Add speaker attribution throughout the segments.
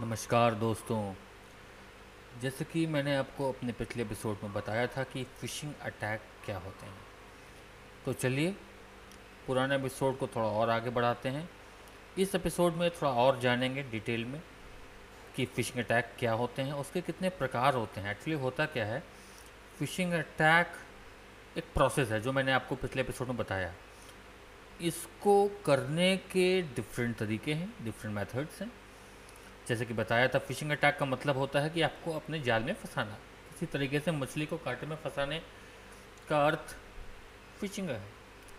Speaker 1: नमस्कार दोस्तों। जैसे कि मैंने आपको अपने पिछले एपिसोड में बताया था कि फ़िशिंग अटैक क्या होते हैं। तो चलिए, पुराने एपिसोड को थोड़ा और आगे बढ़ाते हैं। इस एपिसोड में थोड़ा और जानेंगे डिटेल में कि फ़िशिंग अटैक क्या होते हैं, उसके कितने प्रकार होते हैं। एक्चुअली होता क्या है? फ़िशिंग अटैक एक प्रोसेस है जो मैंने आपको पिछले एपिसोड में बताया। इसको करने के डिफरेंट तरीके हैं डिफरेंट मेथड्स हैं। जैसे कि बताया था फिशिंग अटैक का मतलब होता है कि आपको अपने जाल में फंसाना। किसी तरीके से मछली को कांटे में फंसाने का अर्थ फिशिंग है।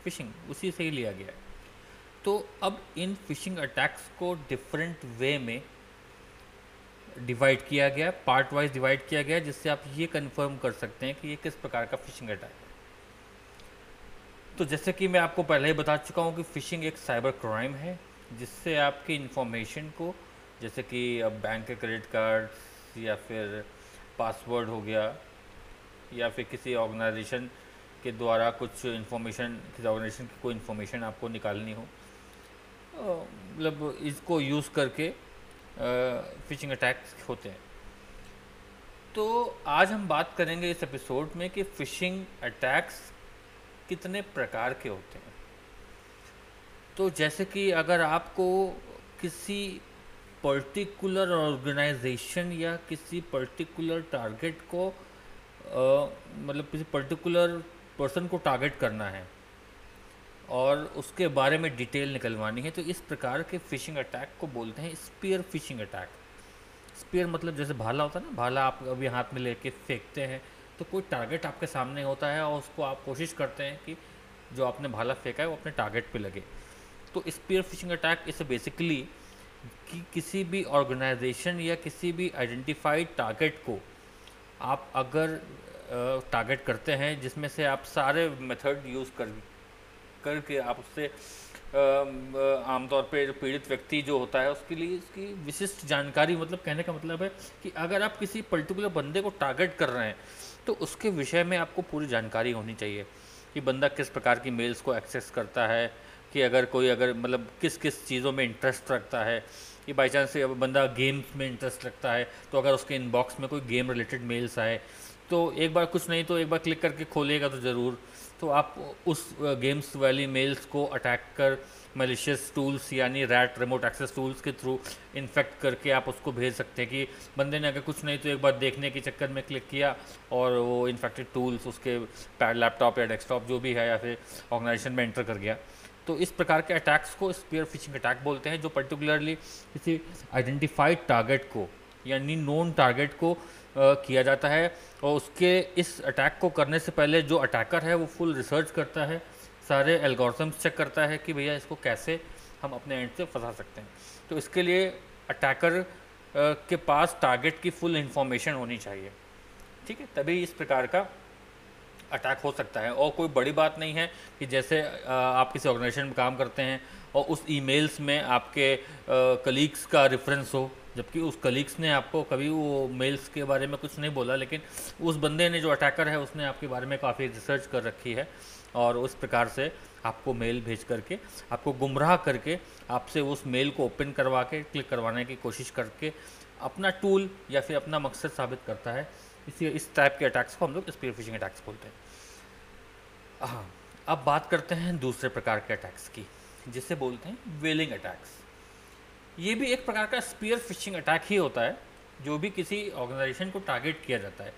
Speaker 1: फिशिंग उसी से ही लिया गया है। तो अब इन फिशिंग अटैक्स को डिफरेंट वे में डिवाइड किया गया पार्ट वाइज डिवाइड किया गया, जिससे आप ये कंफर्म कर सकते हैं कि ये किस प्रकार का फिशिंग अटैक है। तो जैसे कि मैं आपको पहले ही बता चुका हूँ कि फ़िशिंग एक साइबर क्राइम है, जिससे आपकी इन्फॉर्मेशन को जैसे कि अब बैंक के क्रेडिट कार्ड या फिर पासवर्ड हो गया, या फिर किसी ऑर्गेनाइजेशन के द्वारा कुछ इन्फॉर्मेशन किसी ऑर्गेनाइजेशन की कोई इन्फॉर्मेशन आपको निकालनी हो। मतलब इसको यूज़ करके फिशिंग अटैक्स होते हैं। तो आज हम बात करेंगे इस एपिसोड में कि फ़िशिंग अटैक्स कितने प्रकार के होते हैं। तो जैसे कि अगर आपको किसी पर्टिकुलर ऑर्गेनाइजेशन या किसी पर्टिकुलर टारगेट को मतलब किसी पर्टिकुलर पर्सन को टारगेट करना है और उसके बारे में डिटेल निकलवानी है तो इस प्रकार के फिशिंग अटैक को बोलते हैं स्पीयर फिशिंग अटैक स्पीयर मतलब जैसे भाला होता है ना, भाला आप अभी हाथ में लेके फेंकते हैं तो कोई टारगेट आपके सामने होता है और उसको आप कोशिश करते हैं कि जो आपने भाला फेंका है वो अपने टारगेट पे लगे। तो स्पीयर फिशिंग अटैक इसे बेसिकली कि किसी भी ऑर्गेनाइजेशन या किसी भी आइडेंटिफाइड टारगेट को आप अगर टारगेट करते हैं, जिसमें से आप सारे मेथड यूज़ कर, करके आप उससे आमतौर पे जो पीड़ित व्यक्ति जो होता है, उसके लिए इसकी विशिष्ट जानकारी मतलब कहने का मतलब है कि अगर आप किसी पर्टिकुलर बंदे को टारगेट कर रहे हैं तो उसके विषय में आपको पूरी जानकारी होनी चाहिए कि बंदा किस प्रकार की मेल्स को एक्सेस करता है कि अगर कोई अगर मतलब किस किस चीज़ों में इंटरेस्ट रखता है, कि बाई चांस से बंदा गेम्स में इंटरेस्ट रखता है तो अगर उसके इनबॉक्स में कोई गेम रिलेटेड मेल्स आए तो एक बार कुछ नहीं तो एक बार क्लिक करके खोलेगा तो ज़रूर। तो आप उस गेम्स वाली मेल्स को अटैक कर मलिशियस टूल्स यानी रैट रिमोट एक्सेस टूल्स के थ्रू इन्फेक्ट करके आप उसको भेज सकते हैं कि बंदे ने अगर कुछ नहीं तो एक बार देखने के चक्कर में क्लिक किया और वो इन्फेक्टेड टूल्स उसके लैपटॉप या डेस्कटॉप जो भी है या फिर ऑर्गेनाइजेशन में एंटर कर गया। तो इस प्रकार के अटैक्स को स्पीयर फिशिंग अटैक बोलते हैं जो पर्टिकुलरली किसी आइडेंटिफाइड टारगेट को यानी नोन टारगेट को आ, किया जाता है। और उसके इस अटैक को करने से पहले जो अटैकर है वो फुल रिसर्च करता है सारे एल्गोरिथम्स चेक करता है कि भैया इसको कैसे हम अपने एंड से फंसा सकते हैं। तो इसके लिए अटैकर के पास टारगेट की फुल इंफॉर्मेशन होनी चाहिए। ठीक है? तभी इस प्रकार का अटैक हो सकता है। और कोई बड़ी बात नहीं है कि जैसे आप किसी ऑर्गेनाइजेशन में काम करते हैं और उस ईमेल्स में आपके कलीग्स का रेफरेंस हो, जबकि उस कलीग्स ने आपको कभी वो मेल्स के बारे में कुछ नहीं बोला, लेकिन उस बंदे ने जो अटैकर है, उसने आपके बारे में काफ़ी रिसर्च कर रखी है और उस प्रकार से आपको मेल भेज करके, आपको गुमराह करके आपसे उस मेल को ओपन करवा के क्लिक करवाने की कोशिश करके अपना टूल या फिर अपना मकसद साबित करता है। इसी इस टाइप के अटैक्स को हम लोग स्पीयर फिशिंग अटैक्स बोलते हैं। हाँ अब बात करते हैं दूसरे प्रकार के अटैक्स की, जिसे बोलते हैं वेलिंग अटैक्स ये भी एक प्रकार का स्पीयर फिशिंग अटैक ही होता है, जो भी किसी ऑर्गेनाइजेशन को टारगेट किया जाता है।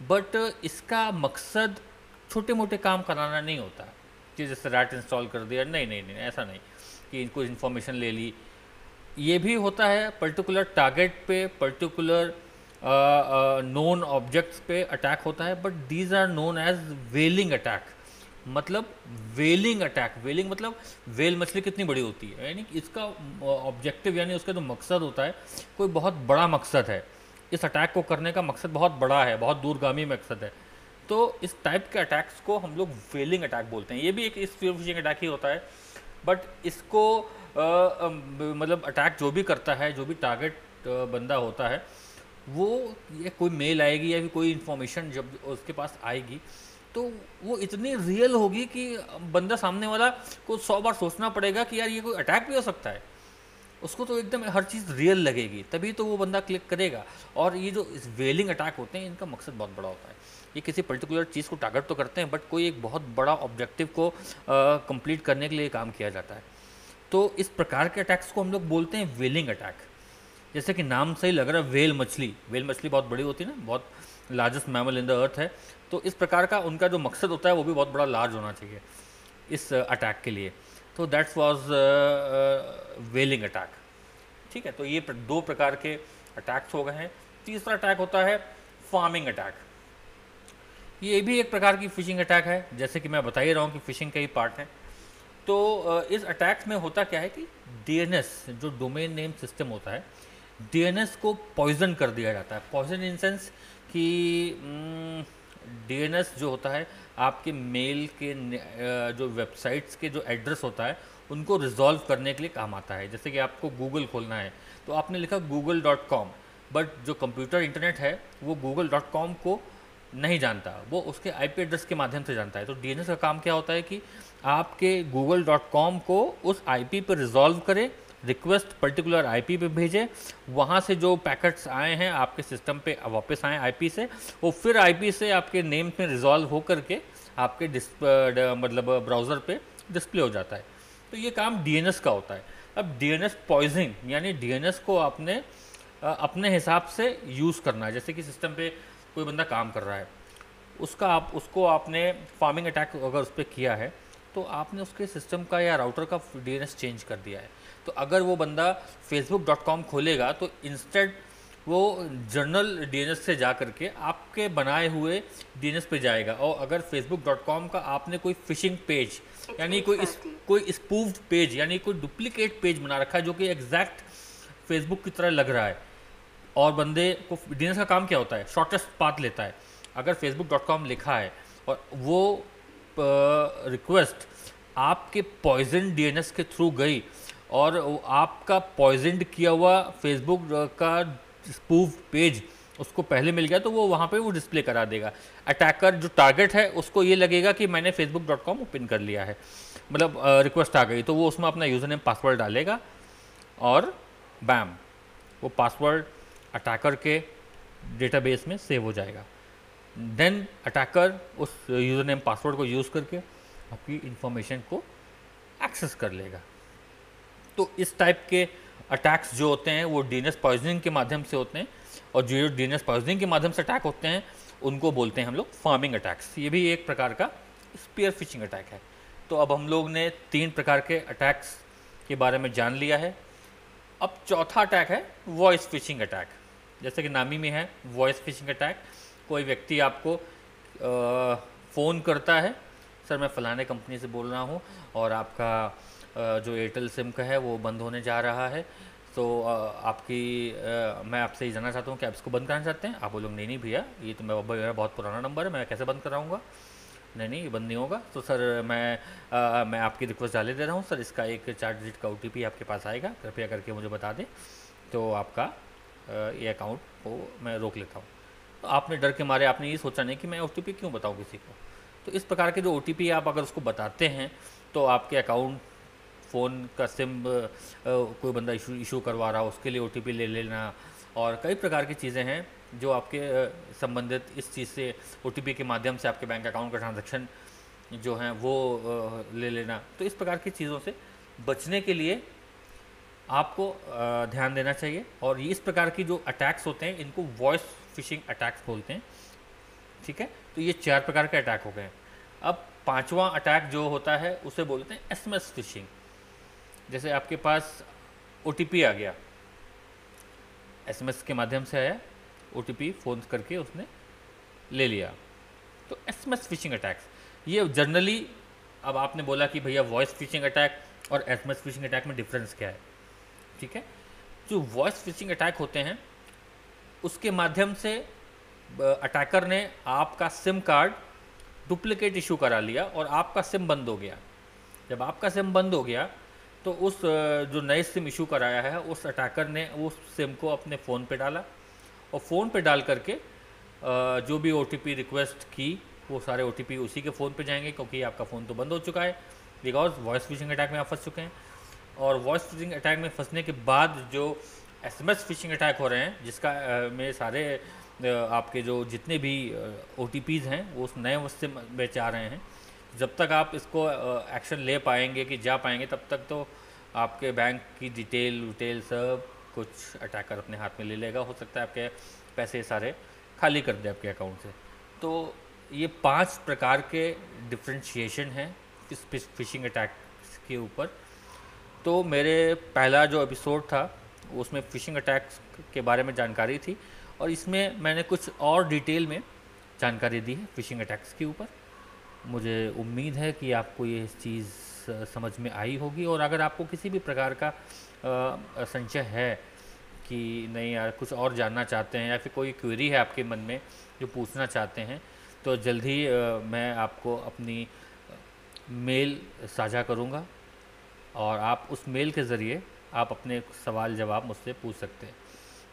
Speaker 1: बट इसका मकसद छोटे मोटे काम कराना नहीं होता, कि जैसे रैट इंस्टॉल कर दिया, नहीं नहीं नहीं, ऐसा नहीं, कि इनको इन्फॉर्मेशन ले ली। ये भी होता है पर्टिकुलर टारगेट पे पर्टिकुलर नोन ऑब्जेक्ट्स पे अटैक होता है but these are known as whaling attack मतलब वेलिंग अटैक वेलिंग मतलब वेल मछली कितनी बड़ी होती है यानी इसका ऑब्जेक्टिव यानी उसका जो तो मकसद होता है कोई बहुत बड़ा मकसद है. इस अटैक को करने का मकसद बहुत बड़ा है बहुत दूरगामी मकसद है. तो इस टाइप के अटैक्स को हम लोग वेलिंग अटैक बोलते हैं. ये भी एक स्पीयर फिशिंग अटैक ही होता है बट इसको आ, मतलब अटैक जो भी करता है जो भी टारगेट बंदा होता है वो ये कोई मेल आएगी या फिर कोई इन्फॉर्मेशन जब उसके पास आएगी तो वो इतनी रियल होगी कि बंदा सामने वाला को सौ बार सोचना पड़ेगा कि यार ये कोई अटैक भी हो सकता है। उसको तो एकदम हर चीज़ रियल लगेगी, तभी तो वो बंदा क्लिक करेगा। और ये जो इस वेलिंग अटैक होते हैं, इनका मकसद बहुत बड़ा होता है। ये किसी पर्टिकुलर चीज़ को टारगेट तो करते हैं बट कोई एक बहुत बड़ा ऑब्जेक्टिव को कंप्लीट करने के लिए काम किया जाता है। तो इस प्रकार के अटैक्स को हम लोग बोलते हैं वेलिंग अटैक जैसे कि नाम सही लग रहा है, वेल मछली। वेल मछली बहुत बड़ी होती है ना, बहुत largest mammal in the earth है। तो इस प्रकार का उनका जो मकसद होता है, वो भी बहुत बड़ा लार्ज होना चाहिए इस अटैक के लिए। तो दैट्स वॉज़ वेलिंग अटैक ठीक है तो ये दो प्रकार के अटैक्स हो गए हैं। तीसरा अटैक होता है फ़ार्मिंग अटैक ये भी एक प्रकार की फिशिंग अटैक है। जैसे कि मैं बता ही रहा हूँ कि फिशिंग का ही पार्ट है। तो इस अटैक्स में होता क्या है कि डीएनएस जो डोमेन नेम सिस्टम होता है डीएनएस को पॉइजन कर दिया जाता है। पॉइजन इन सेंस कि डीएनएस जो होता है, आपके मेल के जो वेबसाइट्स के जो एड्रेस होता है, उनको रिजॉल्व करने के लिए काम आता है। जैसे कि आपको गूगल खोलना है तो आपने लिखा गूगल डॉट कॉम बट जो कंप्यूटर इंटरनेट है, वो गूगल डॉट कॉम को नहीं जानता। वो उसके आईपी एड्रेस के माध्यम से जानता है। तो डीएनएस का काम क्या होता है कि आपके गूगल डॉट कॉम को उस आईपी पर रिजॉल्व करे रिक्वेस्ट पर्टिकुलर आईपी पे भेजे, वहाँ से जो पैकेट्स आए हैं, आपके सिस्टम पे वापस आए आईपी से, वो फिर आईपी से आपके नेम में रिजॉल्व हो करके आपके मतलब ब्राउज़र पे डिस्प्ले हो जाता है। तो ये काम डीएनएस का होता है। अब डीएनएस पॉइजिंग यानी डीएनएस को आपने अपने हिसाब से यूज़ करना है। जैसे कि सिस्टम पे कोई बंदा काम कर रहा है, उसका आप, उसको आपने फ़ार्मिंग अटैक अगर उस पर किया है तो आपने उसके सिस्टम का या राउटर का डीएनएस चेंज कर दिया है। तो अगर वो बंदा फेसबुक डॉट कॉम खोलेगा तो इंस्टेंट वो जर्नल डी से जा करके आपके बनाए हुए डीएनएस पे जाएगा। और अगर फेसबुक डॉट कॉम का आपने कोई फिशिंग पेज यानी कोई इस कोई स्पूव्ड पेज यानी कोई डुप्लीकेट पेज बना रखा है जो कि एग्जैक्ट फेसबुक की तरह लग रहा है और बंदे को डीएनएस का काम क्या होता है? शॉर्टेस्ट पाथ लेता है। अगर फेसबुक डॉट कॉम लिखा है और वो रिक्वेस्ट आपके पॉइजन डीएनएस के थ्रू गई और आपका पॉइजन किया हुआ फेसबुक का स्पूव पेज उसको पहले मिल गया तो वो वहाँ पे वो डिस्प्ले करा देगा। अटैकर जो टारगेट है उसको ये लगेगा कि मैंने फेसबुक डॉट कॉम ओपन कर लिया है। मतलब रिक्वेस्ट आ गई तो वो उसमें अपना यूज़र नेम पासवर्ड डालेगा और बैम वो पासवर्ड अटैकर के डेटाबेस में सेव हो जाएगा। देन अटैकर उस यूज़र नेम पासवर्ड को यूज़ करके आपकी इंफॉर्मेशन को एक्सेस कर लेगा। तो इस टाइप के अटैक्स जो होते हैं, वो डीनस पॉइजनिंग के माध्यम से होते हैं और जो डीनस पॉइजनिंग के माध्यम से अटैक होते हैं, उनको बोलते हैं हम लोग फ़ार्मिंग अटैक्स ये भी एक प्रकार का स्पीयर फिशिंग अटैक है। तो अब हम लोग ने तीन प्रकार के अटैक्स के बारे में जान लिया है। अब चौथा अटैक है वॉइस फिशिंग अटैक जैसे कि नामी में है वॉइस फिशिंग अटैक कोई व्यक्ति आपको फ़ोन करता है सर मैं फ़लाने कंपनी से बोल रहा हूँ और आपका जो एयरटेल सिम का है वो बंद होने जा रहा है तो आपकी मैं आपसे ये जानना चाहता हूँ कि आप इसको बंद कराना चाहते हैं? आप बोलोगे नहीं नहीं भैया ये तो मैं मेरा बहुत पुराना नंबर है मैं कैसे बंद कराऊँगा? नहीं नहीं ये बंद नहीं होगा। तो सर मैं आ, मैं आपकी रिक्वेस्ट डाले दे रहा हूँ सर इसका एक चार डिजिट का ओटीपी आपके पास आएगा कृपया करके मुझे बता दें। तो आपका ये अकाउंट को मैं रोक लेता हूँ। तो आपने डर के मारे, आपने ये सोचा नहीं कि मैं ओटीपी क्यों बताऊँ किसी को? तो इस प्रकार के जो ओटीपी आप अगर उसको बताते हैं तो आपके अकाउंट, फ़ोन का सिम कोई बंदा इशू इशू करवा रहा, उसके लिए ओटीपी ले लेना, और कई प्रकार की चीज़ें हैं जो आपके संबंधित इस चीज़ से ओटीपी के माध्यम से आपके बैंक अकाउंट का ट्रांजेक्शन जो हैं, वो ले लेना। तो इस प्रकार की चीज़ों से बचने के लिए आपको ध्यान देना चाहिए, और इस प्रकार की जो अटैक्स होते हैं, इनको वॉइस फिशिंग अटैक्स बोलते हैं, ठीक है? तो ये चार प्रकार के अटैक हो गए। अब पांचवा अटैक जो होता है, उसे बोलते हैं एसएमएस फिशिंग जैसे आपके पास ओटीपी आ गया। एसएमएस के माध्यम से आया ओटीपी फ़ोन करके उसने ले लिया। तो एसएमएस फिशिंग अटैक्स ये जनरली अब आपने बोला कि भैया वॉइस फिशिंग अटैक और एसएमएस फिशिंग अटैक में डिफरेंस क्या है? ठीक है? जो वॉइस फिशिंग अटैक होते हैं उसके माध्यम से अटैकर ने आपका सिम कार्ड डुप्लीकेट इशू करा लिया और आपका सिम बंद हो गया। जब आपका सिम बंद हो गया तो उस जो नए सिम इशू कराया है, उस अटैकर ने उस सिम को अपने फ़ोन पे डाला और फ़ोन पे डाल करके जो भी ओटीपी रिक्वेस्ट की, वो सारे ओटीपी उसी के फ़ोन पे जाएँगे क्योंकि आपका फ़ोन तो बंद हो चुका है। बिकॉज़ वॉइस फिशिंग अटैक में आप फंस चुके हैं। और वॉइस फिशिंग अटैक में फंसने के बाद जो S M S phishing attack हो रहे हैं, जिसका में सारे आपके जो जितने भी ओ हैं, वो उस नए वस्त बेच आ रहे हैं। जब तक आप इसको एक्शन ले पाएँगे कि जा पाएँगे, तब तक तो आपके बैंक की डिटेल विटेल सब कुछ अटैकर अपने हाथ में ले लेगा। हो सकता है आपके पैसे सारे खाली कर दे आपके अकाउंट से। तो ये पाँच प्रकार के डिफ्रेंशिएशन हैं इस फिशिंग अटैक के ऊपर। तो मेरे पहला जो एपिसोड था उसमें फ़िशिंग अटैक्स के बारे में जानकारी थी और इसमें मैंने कुछ और डिटेल में जानकारी दी है फ़िशिंग अटैक्स के ऊपर। मुझे उम्मीद है कि आपको ये चीज़ समझ में आई होगी और अगर आपको किसी भी प्रकार का संशय है कि नहीं यार, कुछ और जानना चाहते हैं या फिर कोई क्वेरी है आपके मन में जो पूछना चाहते हैं तो जल्द ही मैं आपको अपनी मेल साझा करूँगा और आप उस मेल के ज़रिए आप अपने सवाल जवाब मुझसे पूछ सकते हैं।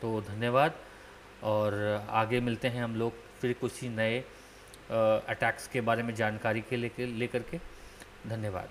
Speaker 1: तो धन्यवाद और आगे मिलते हैं हम लोग फिर कुछ ही नए अटैक्स के बारे में जानकारी के लेकर लेकर के। धन्यवाद।